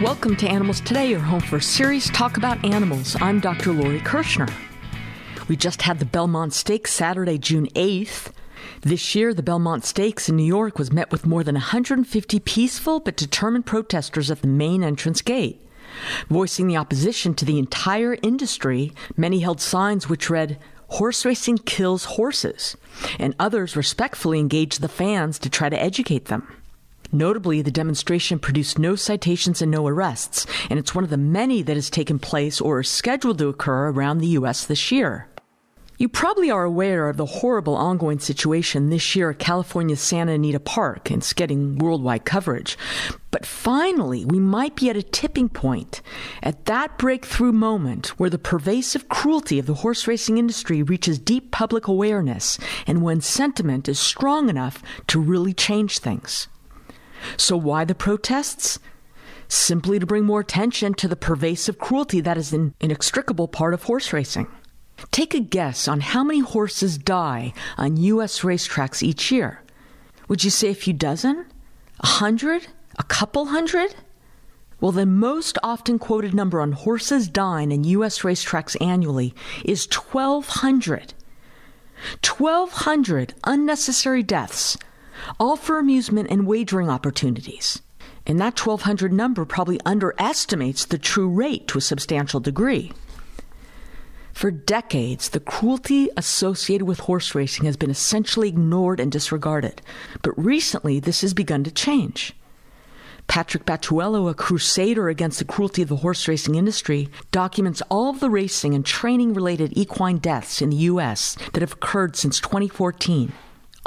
Welcome to Animals Today, your home for serious talk about animals. I'm Dr. Lori Kirschner. We just had the Belmont Stakes Saturday, June 8th. This year, the Belmont Stakes in New York was met with more than 150 peaceful but determined protesters at the main entrance gate. Voicing the opposition to the entire industry, many held signs which read, Horse racing kills horses, and others respectfully engaged the fans to try to educate them. Notably, the demonstration produced no citations and no arrests, and it's one of the many that has taken place or is scheduled to occur around the U.S. this year. You probably are aware of the horrible ongoing situation this year at California's Santa Anita Park. and It's getting worldwide coverage. But finally, we might be at a tipping point, at that breakthrough moment where the pervasive cruelty of the horse racing industry reaches deep public awareness and when sentiment is strong enough to really change things. So, why the protests? Simply to bring more attention to the pervasive cruelty that is an inextricable part of horse racing. Take a guess on how many horses die on U.S. racetracks each year. Would you say a few dozen? A hundred? A couple hundred? Well, the most often quoted number on horses dying in U.S. racetracks annually is 1,200. 1,200 unnecessary deaths, all for amusement and wagering opportunities. And that 1,200 number probably underestimates the true rate to a substantial degree. For decades, the cruelty associated with horse racing has been essentially ignored and disregarded, but recently this has begun to change. Patrick Battuello, a crusader against the cruelty of the horse racing industry, documents all of the racing and training related equine deaths in the U.S. that have occurred since 2014.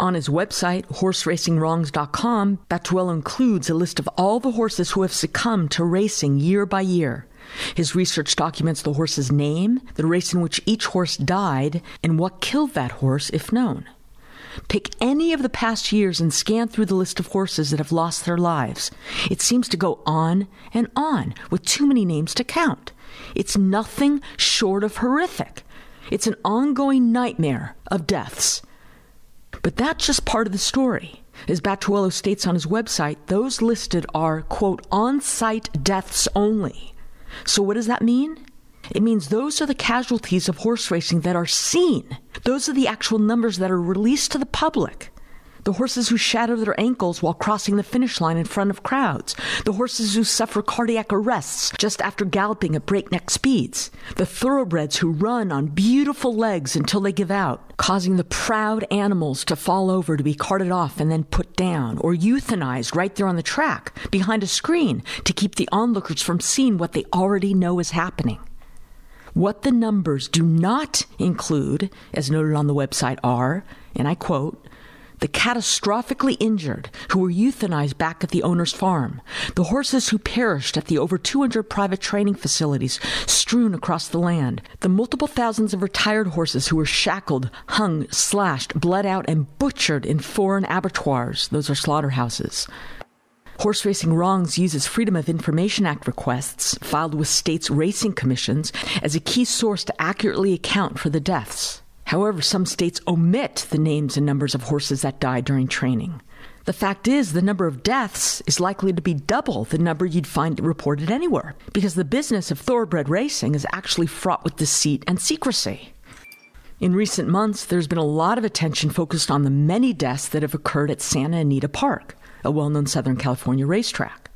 On his website, horseracingwrongs.com, Battuello includes a list of all the horses who have succumbed to racing year by year. His research documents the horse's name, the race in which each horse died, and what killed that horse, if known. Pick any of the past years and scan through the list of horses that have lost their lives. It seems to go on and on with too many names to count. It's nothing short of horrific. It's an ongoing nightmare of deaths. But that's just part of the story. As Battuello states on his website, those listed are, quote, on site deaths only. So, what does that mean? It means those are the casualties of horse racing that are seen. Those are the actual numbers that are released to the public. The horses who shatter their ankles while crossing the finish line in front of crowds. The horses who suffer cardiac arrests just after galloping at breakneck speeds. The thoroughbreds who run on beautiful legs until they give out, causing the proud animals to fall over to be carted off and then put down, or euthanized right there on the track, behind a screen, to keep the onlookers from seeing what they already know is happening. What the numbers do not include, as noted on the website, are, and I quote, the catastrophically injured who were euthanized back at the owner's farm, the horses who perished at the over 200 private training facilities strewn across the land, the multiple thousands of retired horses who were shackled, hung, slashed, bled out, and butchered in foreign abattoirs, those are slaughterhouses. Horse Racing Wrongs uses Freedom of Information Act requests filed with states' racing commissions as a key source to accurately account for the deaths. However, some states omit the names and numbers of horses that die during training. The fact is, the number of deaths is likely to be double the number you'd find reported anywhere, because the business of thoroughbred racing is actually fraught with deceit and secrecy. In recent months, there's been a lot of attention focused on the many deaths that have occurred at Santa Anita Park, a well known Southern California racetrack.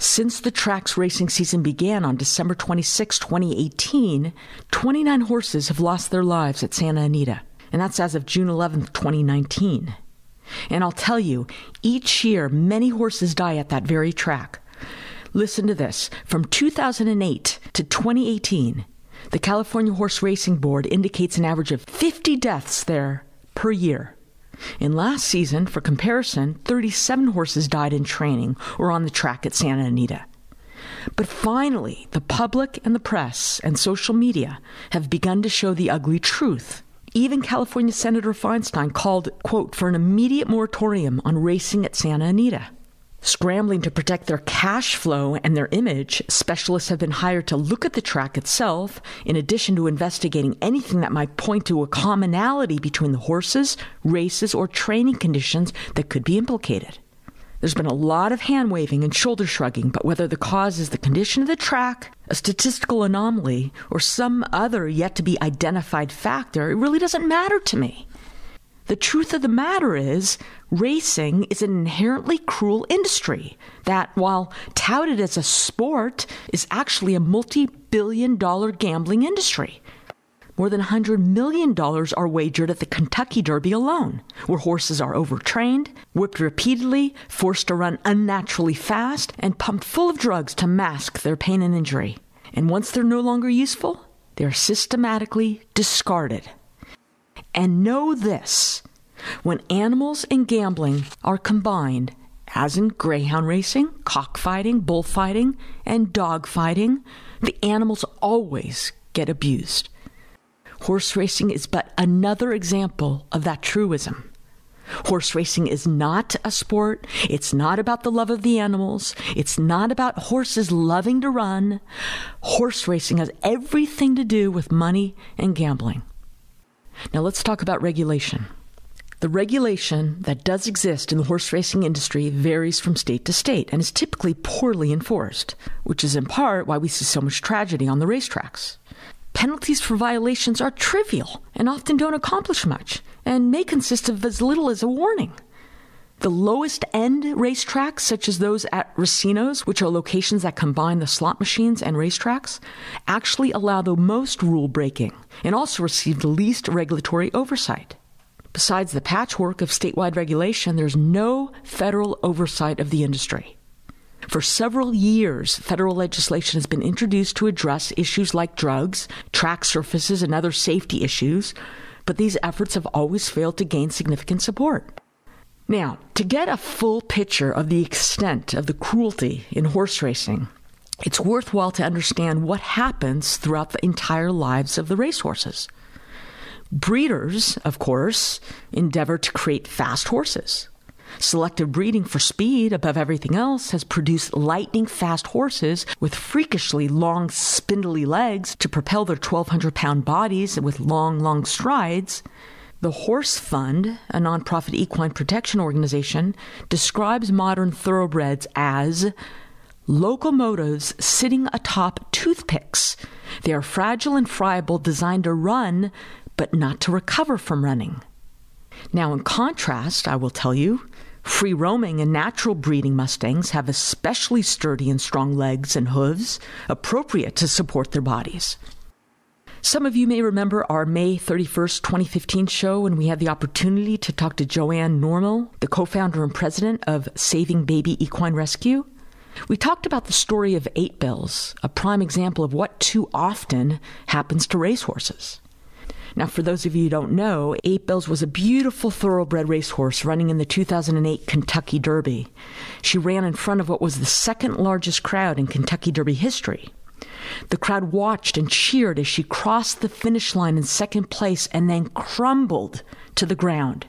Since the track's racing season began on December 26, 2018, 29 horses have lost their lives at Santa Anita, and that's as of June 11, 2019. And I'll tell you, each year many horses die at that very track. Listen to this from 2008 to 2018, the California Horse Racing Board indicates an average of 50 deaths there per year. In last season, for comparison, 37 horses died in training or on the track at Santa Anita. But finally, the public and the press and social media have begun to show the ugly truth. Even California Senator Feinstein called, quote, for an immediate moratorium on racing at Santa Anita. Scrambling to protect their cash flow and their image, specialists have been hired to look at the track itself, in addition to investigating anything that might point to a commonality between the horses, races, or training conditions that could be implicated. There's been a lot of hand waving and shoulder shrugging, but whether the cause is the condition of the track, a statistical anomaly, or some other yet to be identified factor, it really doesn't matter to me. The truth of the matter is, racing is an inherently cruel industry that, while touted as a sport, is actually a multi billion dollar gambling industry. More than $100 million are wagered at the Kentucky Derby alone, where horses are overtrained, whipped repeatedly, forced to run unnaturally fast, and pumped full of drugs to mask their pain and injury. And once they're no longer useful, they're systematically discarded. And know this when animals and gambling are combined, as in greyhound racing, cockfighting, bullfighting, and dogfighting, the animals always get abused. Horse racing is but another example of that truism. Horse racing is not a sport. It's not about the love of the animals. It's not about horses loving to run. Horse racing has everything to do with money and gambling. Now let's talk about regulation. The regulation that does exist in the horse racing industry varies from state to state and is typically poorly enforced, which is in part why we see so much tragedy on the racetracks. Penalties for violations are trivial and often don't accomplish much, and may consist of as little as a warning. The lowest end racetracks, such as those at racinos, which are locations that combine the slot machines and racetracks, actually allow the most rule breaking and also receive the least regulatory oversight. Besides the patchwork of statewide regulation, there's no federal oversight of the industry. For several years, federal legislation has been introduced to address issues like drugs, track surfaces, and other safety issues, but these efforts have always failed to gain significant support. Now, to get a full picture of the extent of the cruelty in horse racing, it's worthwhile to understand what happens throughout the entire lives of the racehorses. Breeders, of course, endeavor to create fast horses. Selective breeding for speed above everything else has produced lightning fast horses with freakishly long, spindly legs to propel their 1,200 pound bodies with long, long strides. The Horse Fund, a nonprofit equine protection organization, describes modern thoroughbreds as locomotives sitting atop toothpicks. They are fragile and friable, designed to run, but not to recover from running. Now, in contrast, I will tell you, Free roaming and natural breeding Mustangs have especially sturdy and strong legs and hooves, appropriate to support their bodies. Some of you may remember our May 31st, 2015 show when we had the opportunity to talk to Joanne Normile, the co founder and president of Saving Baby Equine Rescue. We talked about the story of Eight Bells, a prime example of what too often happens to racehorses. Now, for those of you who don't know, Eight Bells was a beautiful thoroughbred racehorse running in the 2008 Kentucky Derby. She ran in front of what was the second largest crowd in Kentucky Derby history. The crowd watched and cheered as she crossed the finish line in second place and then crumbled to the ground.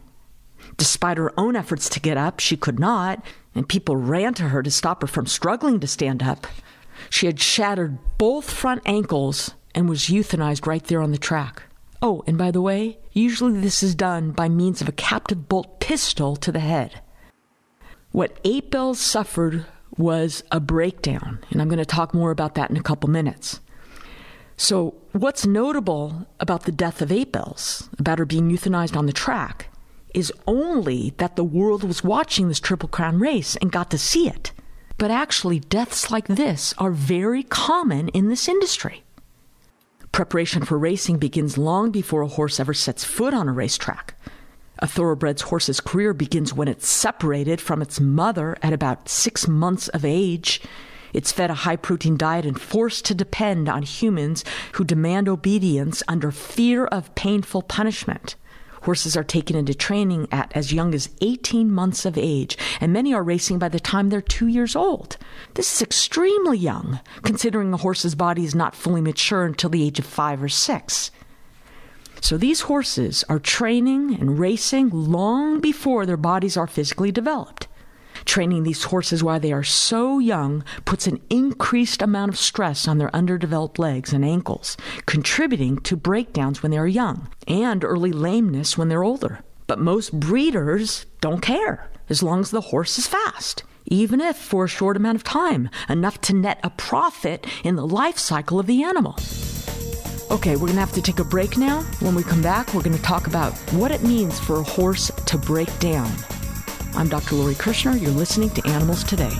Despite her own efforts to get up, she could not, and people ran to her to stop her from struggling to stand up. She had shattered both front ankles and was euthanized right there on the track. Oh, and by the way, usually this is done by means of a captive bolt pistol to the head. What Eight Bells suffered was a breakdown, and I'm going to talk more about that in a couple minutes. So, what's notable about the death of Eight Bells, about her being euthanized on the track, is only that the world was watching this Triple Crown race and got to see it. But actually, deaths like this are very common in this industry. Preparation for racing begins long before a horse ever sets foot on a racetrack. A thoroughbred's horse's career begins when it's separated from its mother at about six months of age. It's fed a high protein diet and forced to depend on humans who demand obedience under fear of painful punishment. Horses are taken into training at as young as 18 months of age, and many are racing by the time they're two years old. This is extremely young, considering a horse's body is not fully mature until the age of five or six. So these horses are training and racing long before their bodies are physically developed. Training these horses while they are so young puts an increased amount of stress on their underdeveloped legs and ankles, contributing to breakdowns when they are young and early lameness when they're older. But most breeders don't care as long as the horse is fast, even if for a short amount of time, enough to net a profit in the life cycle of the animal. Okay, we're to have to take a break now. When we come back, we're to talk about what it means for a horse to break down. I'm Dr. Lori Kirschner. You're listening to Animals Today.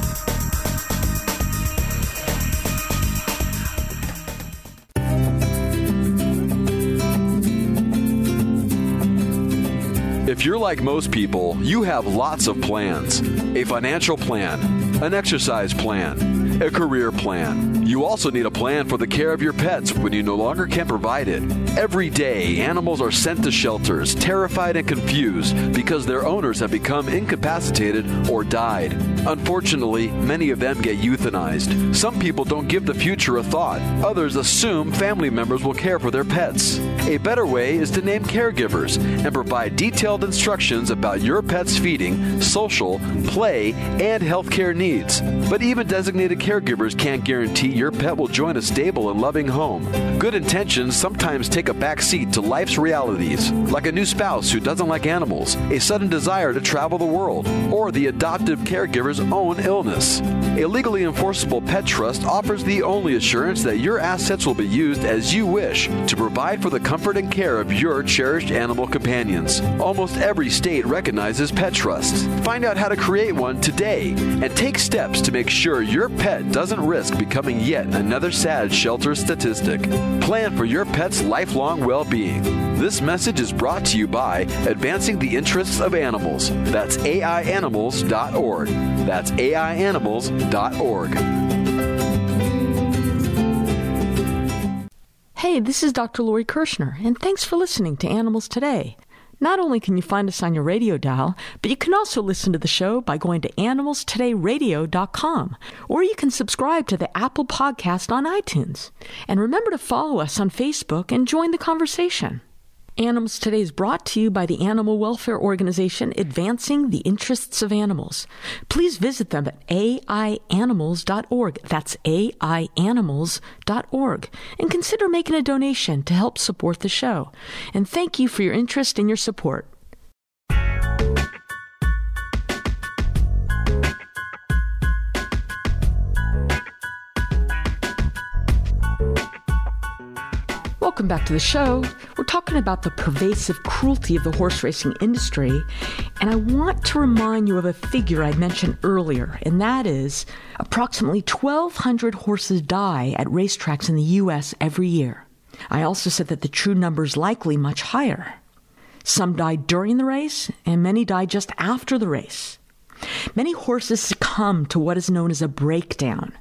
If you're like most people, you have lots of plans a financial plan, an exercise plan, a career plan you also need a plan for the care of your pets when you no longer can provide it. Every day, animals are sent to shelters, terrified and confused because their owners have become incapacitated or died. Unfortunately, many of them get euthanized. Some people don't give the future a thought, others assume family members will care for their pets. A better way is to name caregivers and provide detailed instructions about your pet's feeding, social, play, and healthcare needs. But even designated caregivers can't guarantee your pet will join a stable and loving home. Good intentions sometimes take a back seat to life's realities, like a new spouse who doesn't like animals, a sudden desire to travel the world, or the adoptive caregiver's own illness. A legally enforceable pet trust offers the only assurance that your assets will be used as you wish to provide for the comfort and care of your cherished animal companions. Almost every state recognizes pet trusts. Find out how to create one today and take steps to make sure your pet doesn't risk becoming yet another sad shelter statistic. Plan for your pet's lifelong well being. This message is brought to you by Advancing the Interests of Animals. That's AIAnimals.org. That's AIAnimals.org. Hey, this is Dr. Lori Kirschner, and thanks for listening to Animals Today. Not only can you find us on your radio dial, but you can also listen to the show by going to animalstodayradio.com, or you can subscribe to the Apple Podcast on iTunes. And remember to follow us on Facebook and join the conversation. Animals Today is brought to you by the animal welfare organization Advancing the Interests of Animals. Please visit them at aianimals.org. That's aianimals.org. And consider making a donation to help support the show. And thank you for your interest and your support. Welcome back to the show. We're talking about the pervasive cruelty of the horse racing industry, and I want to remind you of a figure I mentioned earlier, and that is approximately 1,200 horses die at racetracks in the U.S. every year. I also said that the true number is likely much higher. Some die during the race, and many die just after the race. Many horses succumb to what is known as a breakdown.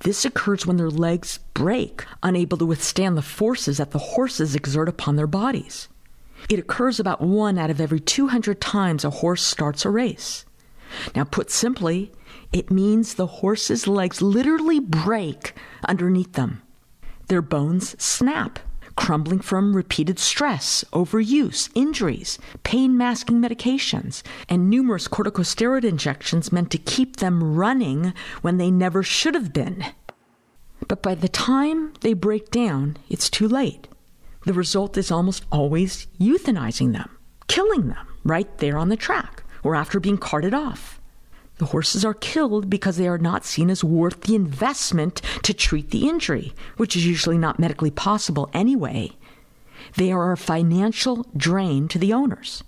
This occurs when their legs break, unable to withstand the forces that the horses exert upon their bodies. It occurs about one out of every 200 times a horse starts a race. Now, put simply, it means the horse's legs literally break underneath them. Their bones snap, crumbling from repeated stress, overuse, injuries, pain masking medications, and numerous corticosteroid injections meant to keep them running when they never should have been. But by the time they break down, it's too late. The result is almost always euthanizing them, killing them right there on the track or after being carted off. The horses are killed because they are not seen as worth the investment to treat the injury, which is usually not medically possible anyway. They are a financial drain to the owners.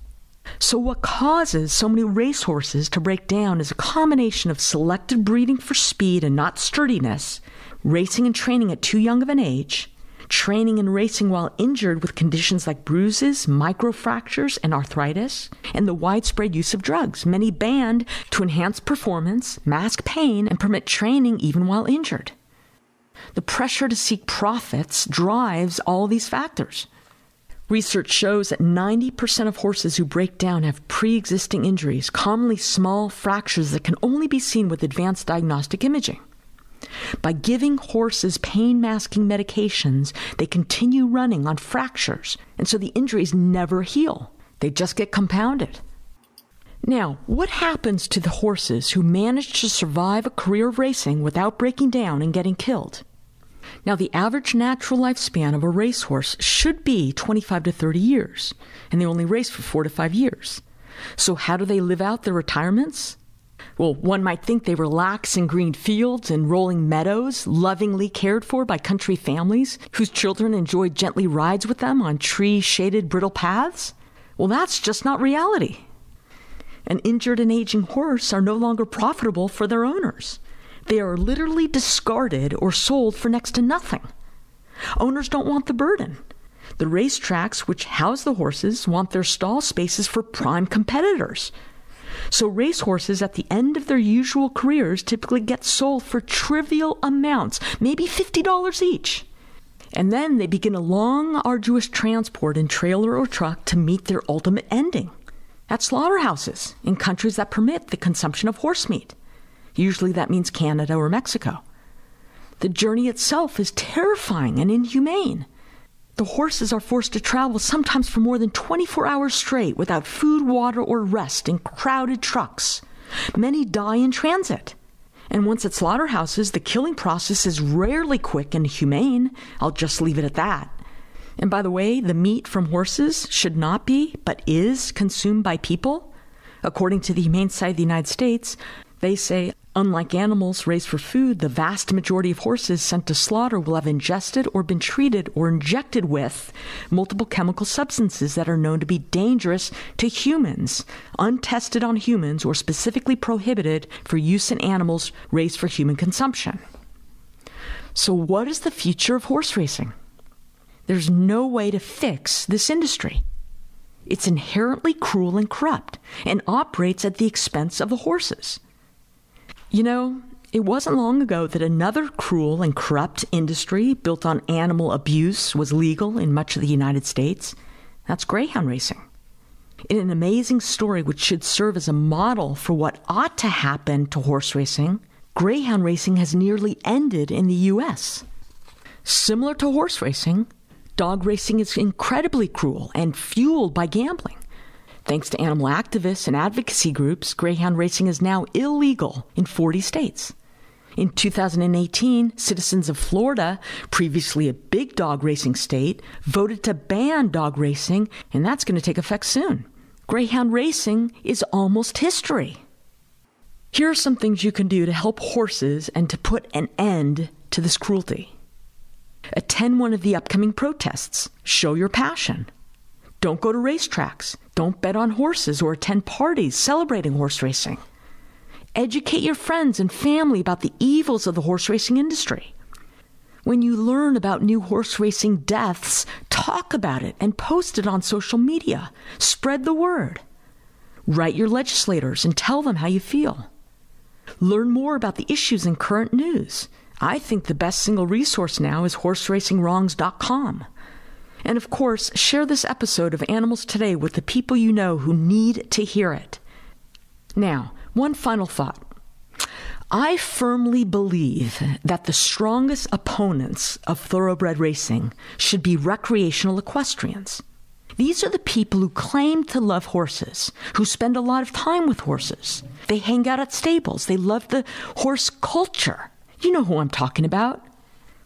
So, what causes so many racehorses to break down is a combination of selective breeding for speed and not sturdiness, racing and training at too young of an age, training and racing while injured with conditions like bruises, microfractures, and arthritis, and the widespread use of drugs, many banned to enhance performance, mask pain, and permit training even while injured. The pressure to seek profits drives all these factors. Research shows that 90% of horses who break down have pre existing injuries, commonly small fractures that can only be seen with advanced diagnostic imaging. By giving horses pain masking medications, they continue running on fractures, and so the injuries never heal. They just get compounded. Now, what happens to the horses who manage to survive a career of racing without breaking down and getting killed? Now, the average natural lifespan of a racehorse should be 25 to 30 years, and they only race for four to five years. So, how do they live out their retirements? Well, one might think they relax in green fields and rolling meadows, lovingly cared for by country families whose children enjoy gently rides with them on tree shaded bridle paths. Well, that's just not reality. An injured and aging horse are no longer profitable for their owners. They are literally discarded or sold for next to nothing. Owners don't want the burden. The racetracks which house the horses want their stall spaces for prime competitors. So, racehorses at the end of their usual careers typically get sold for trivial amounts, maybe $50 each. And then they begin a long, arduous transport in trailer or truck to meet their ultimate ending at slaughterhouses in countries that permit the consumption of horse meat. Usually that means Canada or Mexico. The journey itself is terrifying and inhumane. The horses are forced to travel sometimes for more than 24 hours straight without food, water, or rest in crowded trucks. Many die in transit. And once at slaughterhouses, the killing process is rarely quick and humane. I'll just leave it at that. And by the way, the meat from horses should not be, but is, consumed by people. According to the Humane Society of the United States, they say Unlike animals raised for food, the vast majority of horses sent to slaughter will have ingested or been treated or injected with multiple chemical substances that are known to be dangerous to humans, untested on humans, or specifically prohibited for use in animals raised for human consumption. So, what is the future of horse racing? There's no way to fix this industry. It's inherently cruel and corrupt and operates at the expense of the horses. You know, it wasn't long ago that another cruel and corrupt industry built on animal abuse was legal in much of the United States. That's greyhound racing. In an amazing story which should serve as a model for what ought to happen to horse racing, greyhound racing has nearly ended in the U.S. Similar to horse racing, dog racing is incredibly cruel and fueled by gambling. Thanks to animal activists and advocacy groups, greyhound racing is now illegal in 40 states. In 2018, citizens of Florida, previously a big dog racing state, voted to ban dog racing, and that's going to take effect soon. Greyhound racing is almost history. Here are some things you can do to help horses and to put an end to this cruelty. Attend one of the upcoming protests. Show your passion. Don't go to racetracks. Don't bet on horses or attend parties celebrating horse racing. Educate your friends and family about the evils of the horse racing industry. When you learn about new horse racing deaths, talk about it and post it on social media. Spread the word. Write your legislators and tell them how you feel. Learn more about the issues in current news. I think the best single resource now is horseracingwrongs.com. And of course, share this episode of Animals Today with the people you know who need to hear it. Now, one final thought. I firmly believe that the strongest opponents of thoroughbred racing should be recreational equestrians. These are the people who claim to love horses, who spend a lot of time with horses. They hang out at stables, they love the horse culture. You know who I'm talking about.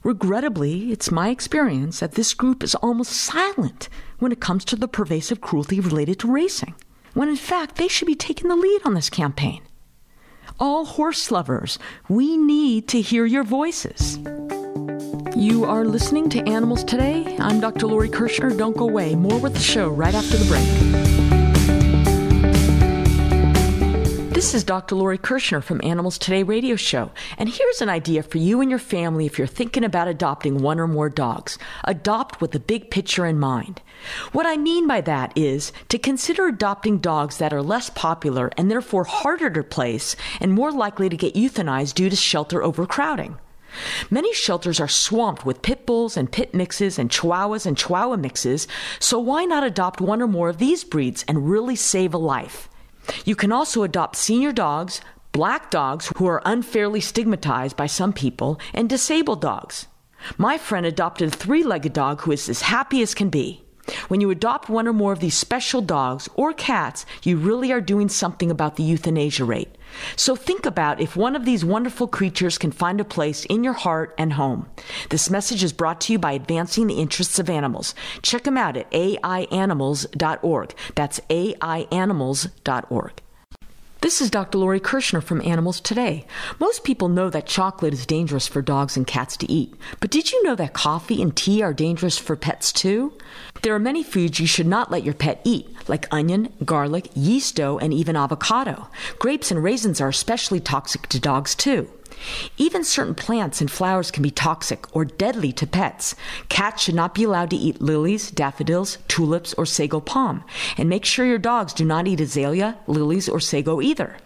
Regrettably, it's my experience that this group is almost silent when it comes to the pervasive cruelty related to racing, when in fact they should be taking the lead on this campaign. All horse lovers, we need to hear your voices. You are listening to Animals Today. I'm Dr. Lori Kirschner. Don't go away. More with the show right after the break. This is Dr. Lori Kirschner from Animals Today radio show, and here's an idea for you and your family if you're thinking about adopting one or more dogs. Adopt with the big picture in mind. What I mean by that is to consider adopting dogs that are less popular and therefore harder to place and more likely to get euthanized due to shelter overcrowding. Many shelters are swamped with pit bulls and pit mixes and chihuahuas and chihuahua mixes, so why not adopt one or more of these breeds and really save a life? You can also adopt senior dogs, black dogs who are unfairly stigmatized by some people, and disabled dogs. My friend adopted a three legged dog who is as happy as can be. When you adopt one or more of these special dogs or cats, you really are doing something about the euthanasia rate. So think about if one of these wonderful creatures can find a place in your heart and home. This message is brought to you by Advancing the Interests of Animals. Check them out at aianimals.org. That's aianimals.org. This is Dr. Lori Kirschner from Animals Today. Most people know that chocolate is dangerous for dogs and cats to eat, but did you know that coffee and tea are dangerous for pets too? There are many foods you should not let your pet eat, like onion, garlic, yeast dough, and even avocado. Grapes and raisins are especially toxic to dogs too. Even certain plants and flowers can be toxic or deadly to pets. Cats should not be allowed to eat lilies, daffodils, tulips, or sago palm. And make sure your dogs do not eat azalea, lilies, or sago either.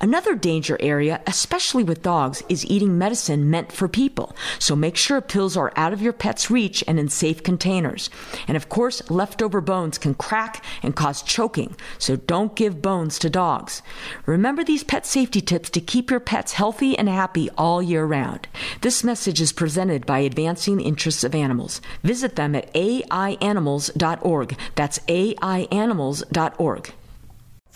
Another danger area, especially with dogs, is eating medicine meant for people. So make sure pills are out of your pet's reach and in safe containers. And of course, leftover bones can crack and cause choking. So don't give bones to dogs. Remember these pet safety tips to keep your pets healthy and happy all year round. This message is presented by Advancing Interests of Animals. Visit them at aianimals.org. That's aianimals.org.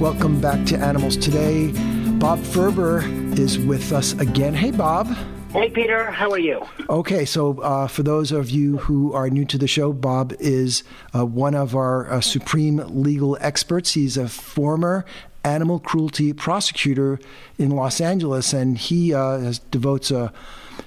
Welcome back to Animals Today. Bob Ferber is with us again. Hey, Bob. Hey, Peter. How are you? Okay, so uh, for those of you who are new to the show, Bob is uh, one of our uh, supreme legal experts. He's a former animal cruelty prosecutor in Los Angeles, and he uh, has, devotes a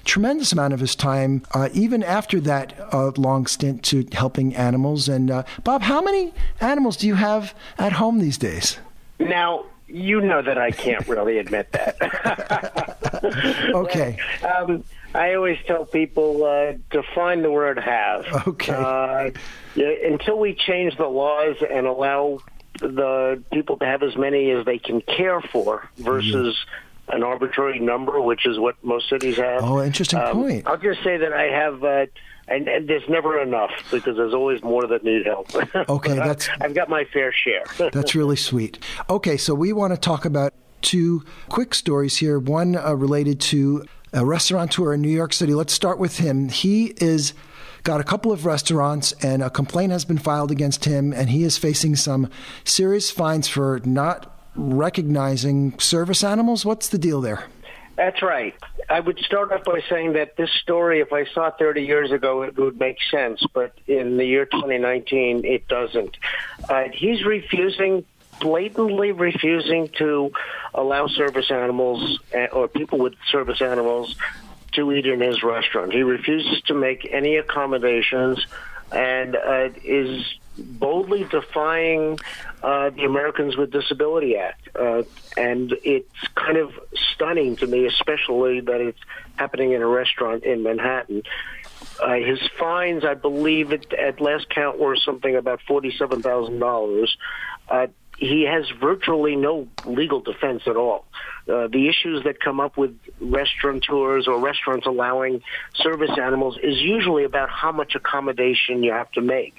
tremendous amount of his time, uh, even after that uh, long stint, to helping animals. And uh, Bob, how many animals do you have at home these days? Now, you know that I can't really admit that. okay. Um, I always tell people uh, define the word have. Okay. Uh, until we change the laws and allow the people to have as many as they can care for versus mm-hmm. an arbitrary number, which is what most cities have. Oh, interesting um, point. I'll just say that I have. Uh, and, and, there's never enough because there's always more that need help. Okay, that's I've got my fair share. that's really sweet. Okay, so we want to talk about two quick stories here. One uh, related to a restaurateur in New York City. Let's start with him. He is got a couple of restaurants, and a complaint has been filed against him, and he is facing some serious fines for not recognizing service animals. What's the deal there? That's right. I would start off by saying that this story, if I saw it 30 years ago, it would make sense, but in the year 2019, it doesn't. Uh, he's refusing, blatantly refusing to allow service animals uh, or people with service animals to eat in his restaurant. He refuses to make any accommodations and uh, is boldly defying uh, the Americans with Disability Act. Uh, and it's kind of stunning to me, especially that it's happening in a restaurant in Manhattan. Uh, his fines, I believe, it, at last count, were something about forty-seven thousand dollars. Uh, he has virtually no legal defense at all. Uh, the issues that come up with restaurateurs or restaurants allowing service animals is usually about how much accommodation you have to make.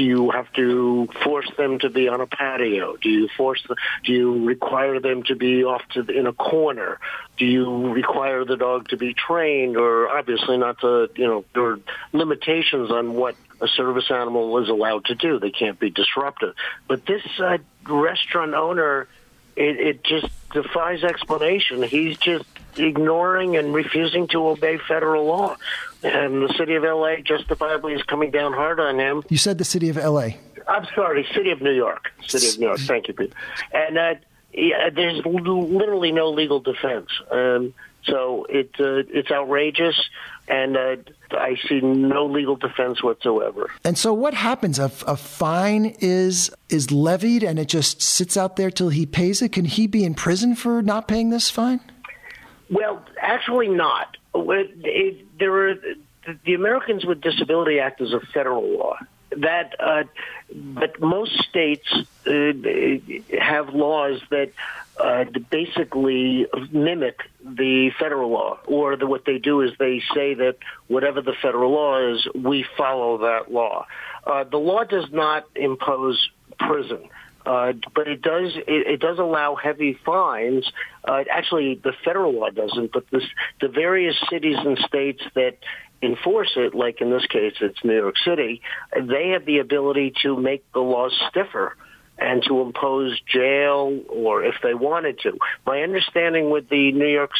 Do you have to force them to be on a patio? Do you force the, do you require them to be off to the, in a corner? Do you require the dog to be trained or obviously not to, you know, there are limitations on what a service animal is allowed to do. They can't be disruptive. But this uh, restaurant owner, it, it just defies explanation. He's just ignoring and refusing to obey federal law. And the city of LA justifiably is coming down hard on him. You said the city of LA. I'm sorry, city of New York. City of New York. Thank you, Pete. And uh, yeah, there's literally no legal defense. Um, so it uh, it's outrageous, and uh, I see no legal defense whatsoever. And so, what happens? A, a fine is is levied, and it just sits out there till he pays it. Can he be in prison for not paying this fine? Well, actually, not. It, it, there are the Americans with Disability Act is a federal law that, uh, but most states uh, have laws that uh, basically mimic the federal law, or the, what they do is they say that whatever the federal law is, we follow that law. Uh, the law does not impose prison. Uh, but it does it, it, does allow heavy fines. Uh, actually, the federal law doesn't, but this, the various cities and states that enforce it, like in this case, it's New York City, they have the ability to make the laws stiffer and to impose jail or if they wanted to. My understanding with the New York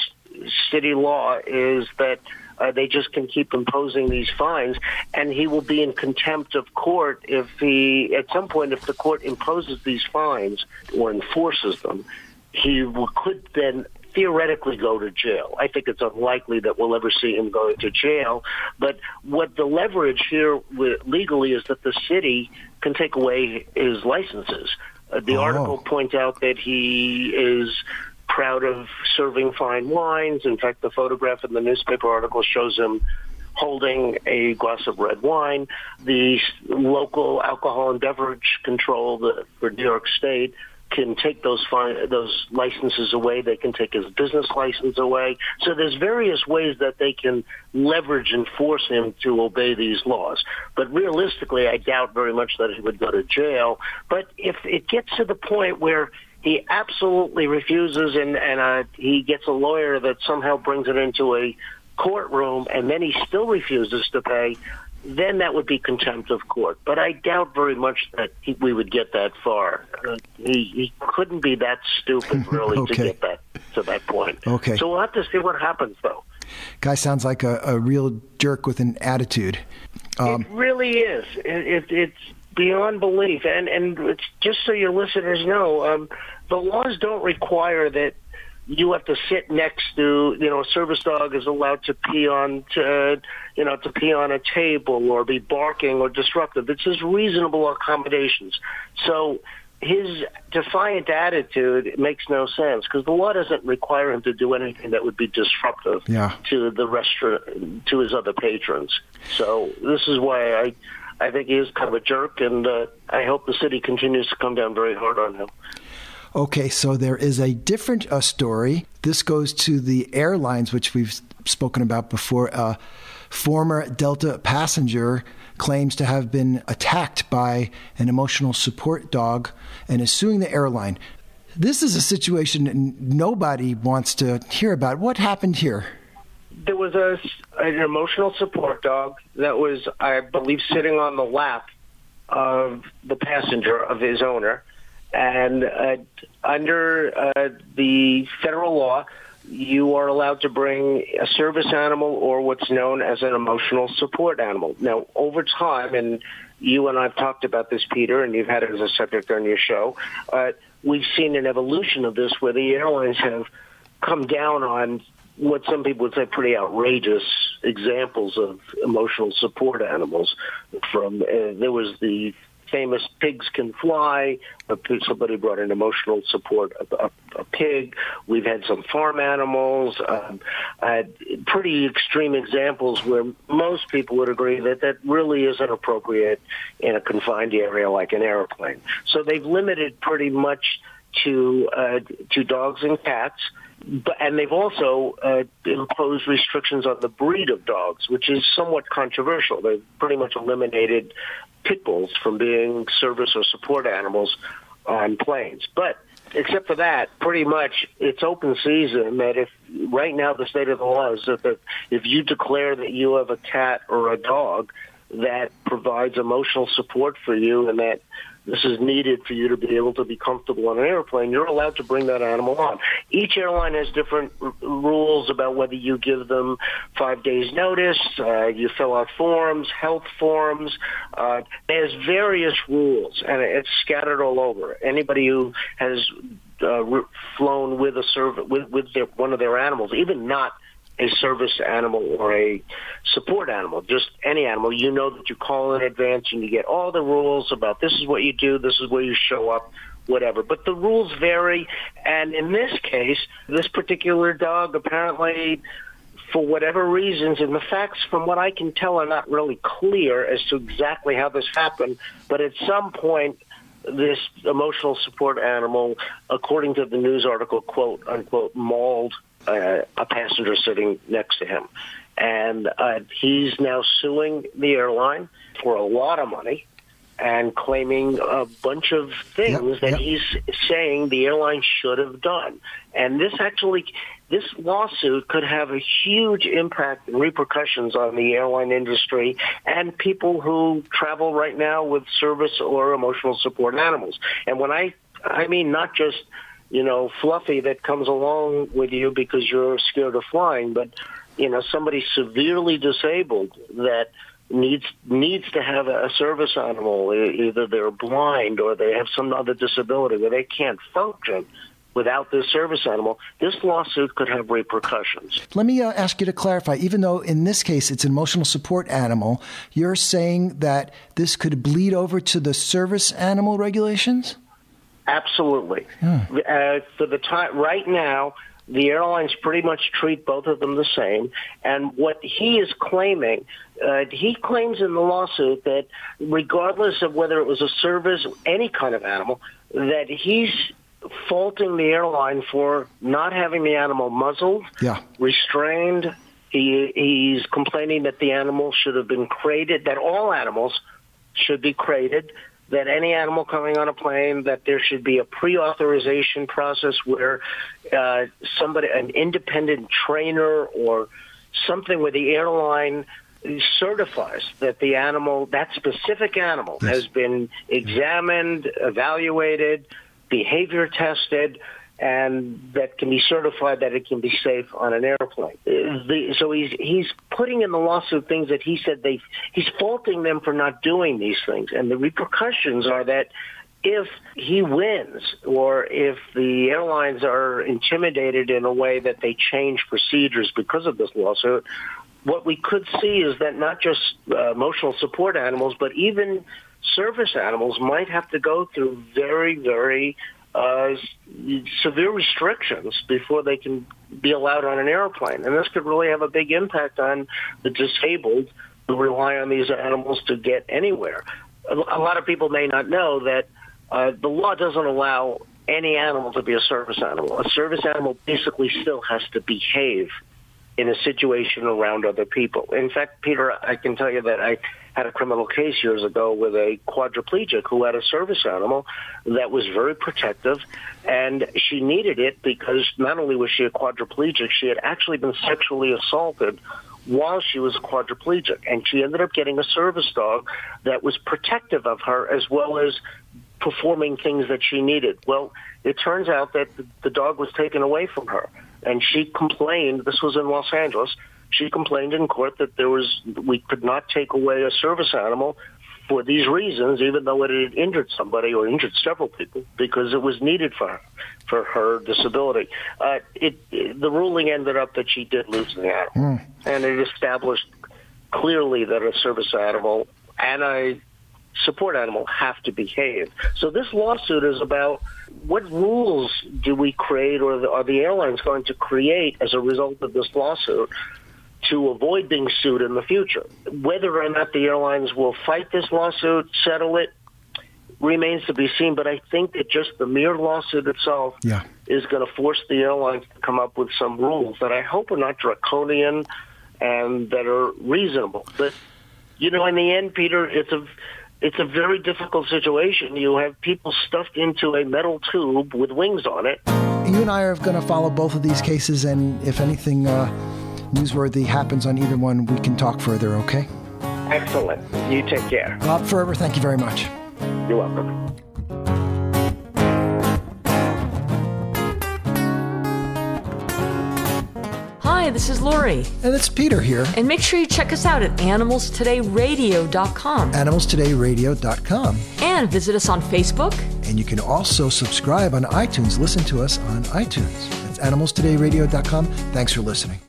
City law is that uh, they just can keep imposing these fines, and he will be in contempt of court if he, at some point, if the court imposes these fines or enforces them, he will, could then theoretically go to jail. I think it's unlikely that we'll ever see him going to jail. But what the leverage here legally is that the city can take away his licenses. Uh, the oh. article points out that he is proud of serving fine wines. In fact, the photograph in the newspaper article shows him holding a glass of red wine. The local alcohol and beverage control for New York State can take those fine, those licenses away. They can take his business license away. So there's various ways that they can leverage and force him to obey these laws. But realistically, I doubt very much that he would go to jail. But if it gets to the point where he absolutely refuses and, and uh, he gets a lawyer that somehow brings it into a courtroom and then he still refuses to pay, then that would be contempt of court. But I doubt very much that he, we would get that far. Uh, he, he couldn't be that stupid, really, okay. to get that to that point. Okay. So we'll have to see what happens, though. Guy sounds like a, a real jerk with an attitude. Um, it really is. It, it, it's beyond belief, and and just so your listeners know, um, the laws don't require that you have to sit next to, you know, a service dog is allowed to pee on, to, you know, to pee on a table or be barking or disruptive. It's just reasonable accommodations. So his defiant attitude makes no sense because the law doesn't require him to do anything that would be disruptive yeah. to the restaurant, to his other patrons. So this is why I, I think he is kind of a jerk, and uh, I hope the city continues to come down very hard on him. Okay, so there is a different uh, story. This goes to the airlines, which we've spoken about before. A former Delta passenger claims to have been attacked by an emotional support dog and is suing the airline. This is a situation nobody wants to hear about. What happened here? There was a, an emotional support dog that was, I believe, sitting on the lap of the passenger of his owner and uh, under uh, the federal law, you are allowed to bring a service animal or what's known as an emotional support animal. Now, over time, and you and I've talked about this, Peter, and you've had it as a subject on your show, uh, we've seen an evolution of this where the airlines have come down on what some people would say pretty outrageous examples of emotional support animals. From uh, there was the famous pigs can fly. Somebody brought in emotional support a, a, a pig. We've had some farm animals. Um, had pretty extreme examples where most people would agree that that really isn't appropriate in a confined area like an airplane. So they've limited pretty much to uh, to dogs and cats. But, and they've also uh, imposed restrictions on the breed of dogs, which is somewhat controversial. They've pretty much eliminated pit bulls from being service or support animals on planes. But except for that, pretty much it's open season. That if right now the state of the law is that if you declare that you have a cat or a dog that provides emotional support for you and that this is needed for you to be able to be comfortable on an airplane, you're allowed to bring that animal on. Each airline has different r- rules about whether you give them five days notice, uh, you fill out forms, health forms. Uh, there's various rules, and it's scattered all over. Anybody who has uh, flown with a serv- with, with their, one of their animals, even not a service animal or a support animal, just any animal, you know that you call in advance and you get all the rules about this is what you do, this is where you show up, whatever. But the rules vary, and in this case, this particular dog apparently for whatever reasons, and the facts, from what I can tell, are not really clear as to exactly how this happened. But at some point, this emotional support animal, according to the news article, quote unquote, mauled uh, a passenger sitting next to him. And uh, he's now suing the airline for a lot of money and claiming a bunch of things yep, that yep. he's saying the airline should have done. And this actually, this lawsuit could have a huge impact and repercussions on the airline industry and people who travel right now with service or emotional support animals. And when I, I mean not just, you know, Fluffy that comes along with you because you're scared of flying, but, you know, somebody severely disabled that needs needs to have a service animal. Either they're blind or they have some other disability where they can't function without this service animal, this lawsuit could have repercussions. Let me uh, ask you to clarify. Even though in this case it's an emotional support animal, you're saying that this could bleed over to the service animal regulations? Absolutely. Hmm. Uh, for the time right now, the airlines pretty much treat both of them the same. And what he is claiming, uh, he claims in the lawsuit that regardless of whether it was a service, any kind of animal, that he's faulting the airline for not having the animal muzzled, yeah. restrained. He, he's complaining that the animal should have been crated, that all animals should be crated, that any animal coming on a plane that there should be a pre-authorization process where uh, somebody, an independent trainer or something where the airline certifies that the animal, that specific animal, yes. has been examined, evaluated, behavior tested, and that can be certified that it can be safe on an airplane. The, so he's he's putting in the lawsuit things that he said they he's faulting them for not doing these things, and the repercussions are that if he wins or if the airlines are intimidated in a way that they change procedures because of this lawsuit, what we could see is that not just uh, emotional support animals, but even service animals might have to go through very, very uh, severe restrictions before they can be allowed on an airplane. And this could really have a big impact on the disabled who rely on these animals to get anywhere. A lot of people may not know that uh, the law doesn't allow any animal to be a service animal. A service animal basically still has to behave in a situation around other people. In fact, Peter, I can tell you that I had a criminal case years ago with a quadriplegic who had a service animal that was very protective, and she needed it because not only was she a quadriplegic, she had actually been sexually assaulted while she was a quadriplegic, and she ended up getting a service dog that was protective of her as well as performing things that she needed. Well, it turns out that the dog was taken away from her, and she complained. This was in Los Angeles she complained in court that there was we could not take away a service animal for these reasons, even though it had injured somebody or injured several people, because it was needed for her, for her disability. Uh, it, it, the ruling ended up that she did lose the animal, mm. and it established clearly that a service animal and a support animal have to behave. So this lawsuit is about what rules do we create, or are the airlines going to create as a result of this lawsuit to avoid being sued in the future. Whether or not the airlines will fight this lawsuit, settle it, remains to be seen. But I think that just the mere lawsuit itself yeah. is going to force the airlines to come up with some rules that I hope are not draconian and that are reasonable. But you know, in the end, Peter, it's a it's a very difficult situation. You have people stuffed into a metal tube with wings on it. You and I are going to follow both of these cases, and if anything. Uh newsworthy happens on either one, we can talk further, okay? Excellent. You take care. Bob Ferber, thank you very much. You're welcome. Hi, this is Lori. And it's Peter here. And make sure you check us out at animalstodayradio.com. Animalstodayradio.com. And visit us on Facebook. And you can also subscribe on iTunes. Listen to us on iTunes. That's animalstodayradio.com. Thanks for listening.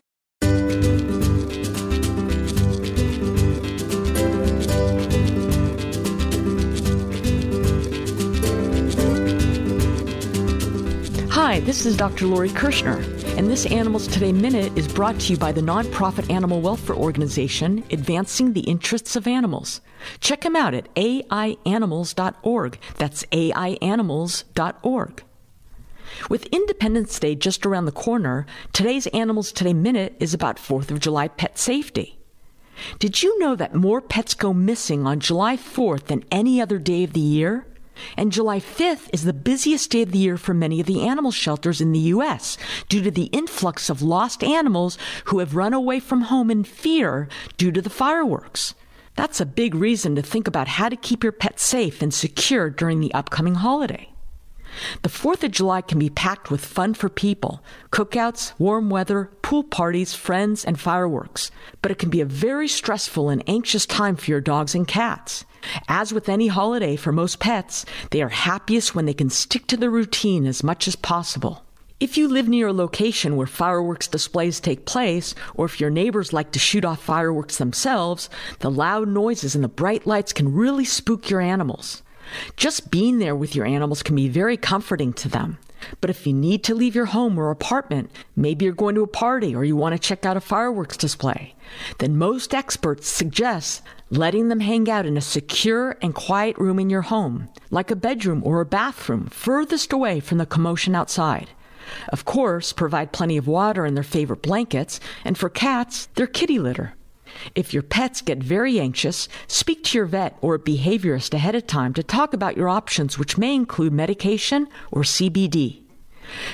Hi, this is Dr. Lori Kirshner, and this Animals Today Minute is brought to you by the nonprofit animal welfare organization Advancing the Interests of Animals. Check them out at aianimals.org. That's aianimals.org. With Independence Day just around the corner, today's Animals Today Minute is about 4th of July pet safety. Did you know that more pets go missing on July 4th than any other day of the year? And July 5th is the busiest day of the year for many of the animal shelters in the U.S. due to the influx of lost animals who have run away from home in fear due to the fireworks. That's a big reason to think about how to keep your pet safe and secure during the upcoming holiday. The 4th of July can be packed with fun for people cookouts, warm weather, pool parties, friends, and fireworks. But it can be a very stressful and anxious time for your dogs and cats. As with any holiday for most pets, they are happiest when they can stick to the routine as much as possible. If you live near a location where fireworks displays take place, or if your neighbors like to shoot off fireworks themselves, the loud noises and the bright lights can really spook your animals. Just being there with your animals can be very comforting to them. But if you need to leave your home or apartment, maybe you're going to a party or you want to check out a fireworks display, then most experts suggest letting them hang out in a secure and quiet room in your home, like a bedroom or a bathroom, furthest away from the commotion outside. Of course, provide plenty of water and their favorite blankets, and for cats, their kitty litter. If your pets get very anxious, speak to your vet or a behaviorist ahead of time to talk about your options, which may include medication or CBD.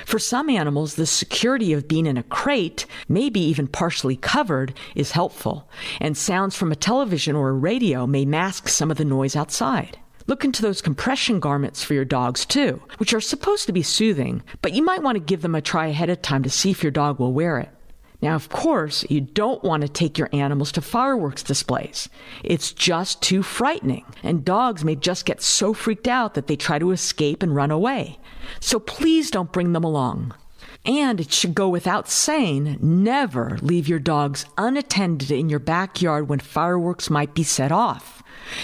For some animals, the security of being in a crate, maybe even partially covered, is helpful, and sounds from a television or a radio may mask some of the noise outside. Look into those compression garments for your dogs too, which are supposed to be soothing, but you might want to give them a try ahead of time to see if your dog will wear it. Now, of course, you don't want to take your animals to fireworks displays. It's just too frightening, and dogs may just get so freaked out that they try to escape and run away. So please don't bring them along. And it should go without saying never leave your dogs unattended in your backyard when fireworks might be set off.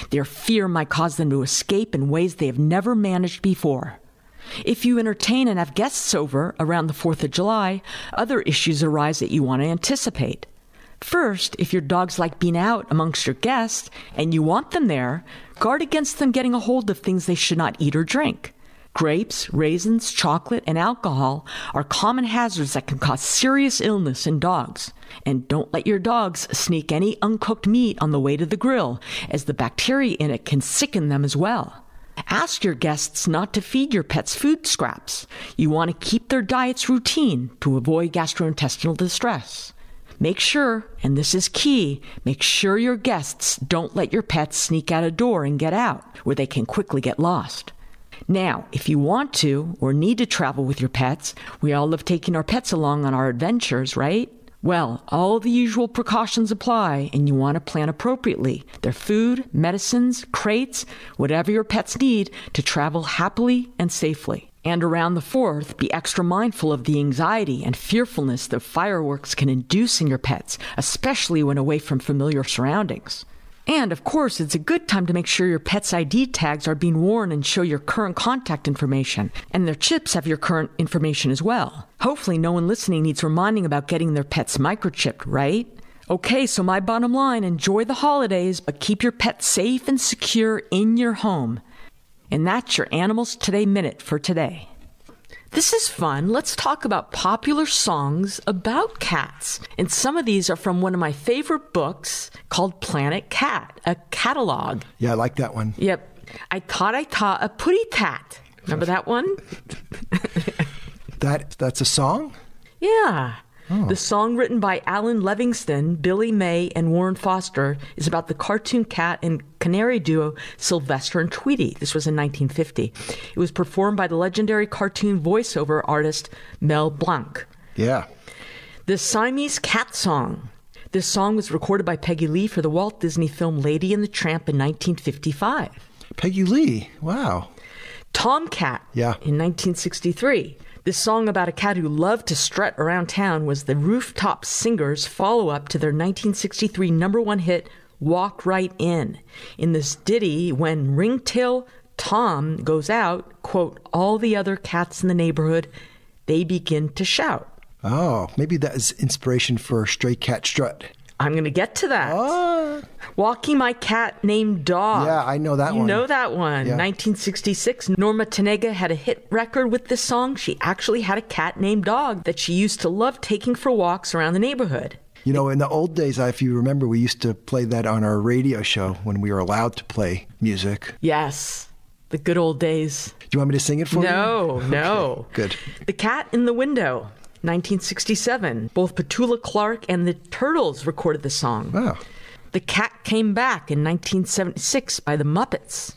Their fear might cause them to escape in ways they have never managed before. If you entertain and have guests over around the 4th of July, other issues arise that you want to anticipate. First, if your dogs like being out amongst your guests and you want them there, guard against them getting a hold of things they should not eat or drink. Grapes, raisins, chocolate, and alcohol are common hazards that can cause serious illness in dogs. And don't let your dogs sneak any uncooked meat on the way to the grill, as the bacteria in it can sicken them as well. Ask your guests not to feed your pets food scraps. You want to keep their diets routine to avoid gastrointestinal distress. Make sure, and this is key, make sure your guests don't let your pets sneak out a door and get out, where they can quickly get lost. Now, if you want to or need to travel with your pets, we all love taking our pets along on our adventures, right? Well, all the usual precautions apply, and you want to plan appropriately. Their food, medicines, crates, whatever your pets need to travel happily and safely. And around the 4th, be extra mindful of the anxiety and fearfulness that fireworks can induce in your pets, especially when away from familiar surroundings. And of course, it's a good time to make sure your pet's ID tags are being worn and show your current contact information, and their chips have your current information as well. Hopefully, no one listening needs reminding about getting their pets microchipped, right? Okay, so my bottom line enjoy the holidays, but keep your pet safe and secure in your home. And that's your Animals Today Minute for today. This is fun. Let's talk about popular songs about cats. And some of these are from one of my favorite books called Planet Cat, a catalog. Yeah, I like that one. Yep. I thought I taught a putty tat. Remember that one? that that's a song? Yeah. Oh. The song written by Alan Livingston, Billy May, and Warren Foster is about the cartoon cat and canary duo Sylvester and Tweety. This was in 1950. It was performed by the legendary cartoon voiceover artist Mel Blanc. Yeah. The Siamese Cat Song. This song was recorded by Peggy Lee for the Walt Disney film Lady and the Tramp in 1955. Peggy Lee, wow. Tomcat yeah. in 1963. This song about a cat who loved to strut around town was the Rooftop Singers' follow up to their 1963 number one hit, Walk Right In. In this ditty, when ringtail Tom goes out, quote, all the other cats in the neighborhood they begin to shout. Oh, maybe that is inspiration for Stray Cat Strut. I'm going to get to that. Walking My Cat Named Dog. Yeah, I know that you one. You know that one. Yeah. 1966, Norma Tanega had a hit record with this song. She actually had a cat named Dog that she used to love taking for walks around the neighborhood. You know, in the old days, if you remember, we used to play that on our radio show when we were allowed to play music. Yes, the good old days. Do you want me to sing it for you? No, no. Good. The Cat in the Window, 1967. Both Petula Clark and the Turtles recorded the song. Wow. The Cat Came Back in 1976 by the Muppets.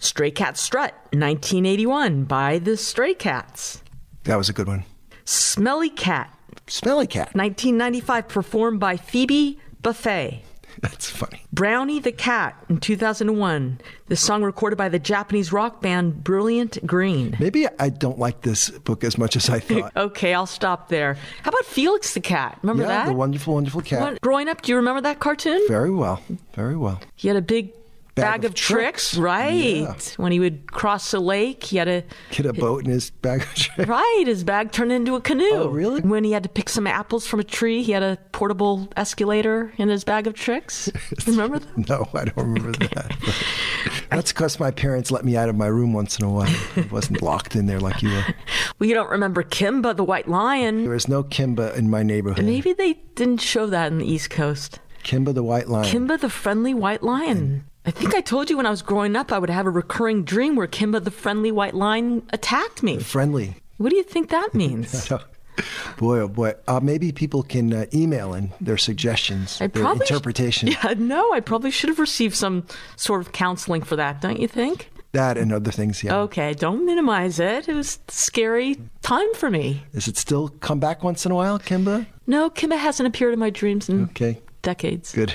Stray Cat Strut, 1981 by the Stray Cats. That was a good one. Smelly Cat, Smelly Cat. 1995, performed by Phoebe Buffay. That's funny. Brownie the Cat in 2001. The song recorded by the Japanese rock band Brilliant Green. Maybe I don't like this book as much as I thought. Okay, I'll stop there. How about Felix the Cat? Remember yeah, that? the wonderful, wonderful cat. Growing up, do you remember that cartoon? Very well. Very well. He had a big bag, Bag of, of tricks, tricks. right? Yeah. When he would cross a lake, he had a Get a boat in his bag of tricks. right. His bag turned into a canoe. Oh, really? When he had to pick some apples from a tree, he had a portable escalator in his bag of tricks. remember that? No, I don't remember that. That's because my parents let me out of my room once in a while. I wasn't locked in there like you were. Well, you don't remember Kimba the White Lion. There was no Kimba in my neighborhood. Maybe they didn't show that in the East Coast. Kimba the White Lion. Kimba the friendly white lion. I think I told you when I was growing up, I would have a recurring dream where Kimba the friendly white lion attacked me. Friendly. What do you think that means? Boy, oh boy. Uh, maybe people can uh, email in their suggestions, I their probably sh- interpretation. yeah, no, I probably should have received some sort of counseling for that, don't you think? That and other things, yeah. Okay, don't minimize it. It was a scary time for me. Does it still come back once in a while, Kimba? No, Kimba hasn't appeared in my dreams in Okay, decades. good.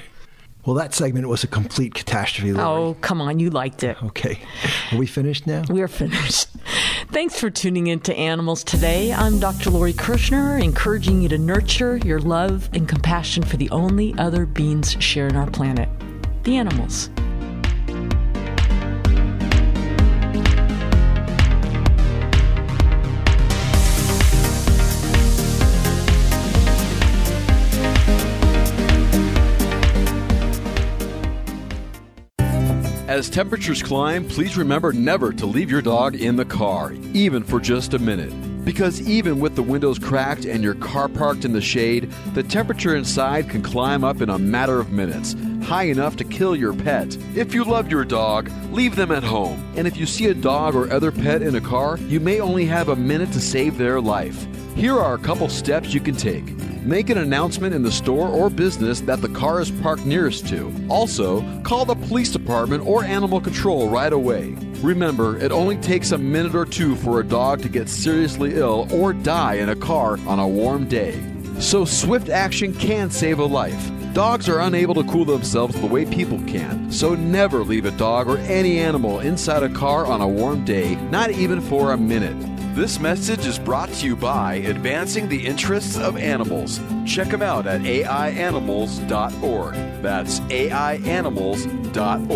Well, that segment was a complete catastrophe, Lori. Oh, come on, you liked it. Okay. Are we finished now? We're finished. Thanks for tuning in to Animals Today. I'm Dr. Lori Kirshner, encouraging you to nurture your love and compassion for the only other beings sharing our planet the animals. As temperatures climb, please remember never to leave your dog in the car, even for just a minute. Because even with the windows cracked and your car parked in the shade, the temperature inside can climb up in a matter of minutes, high enough to kill your pet. If you love your dog, leave them at home. And if you see a dog or other pet in a car, you may only have a minute to save their life. Here are a couple steps you can take. Make an announcement in the store or business that the car is parked nearest to. Also, call the police department or animal control right away. Remember, it only takes a minute or two for a dog to get seriously ill or die in a car on a warm day. So, swift action can save a life. Dogs are unable to cool themselves the way people can, so never leave a dog or any animal inside a car on a warm day, not even for a minute. This message is brought to you by Advancing the Interests of Animals. Check them out at aianimals.org. That's aianimals.org.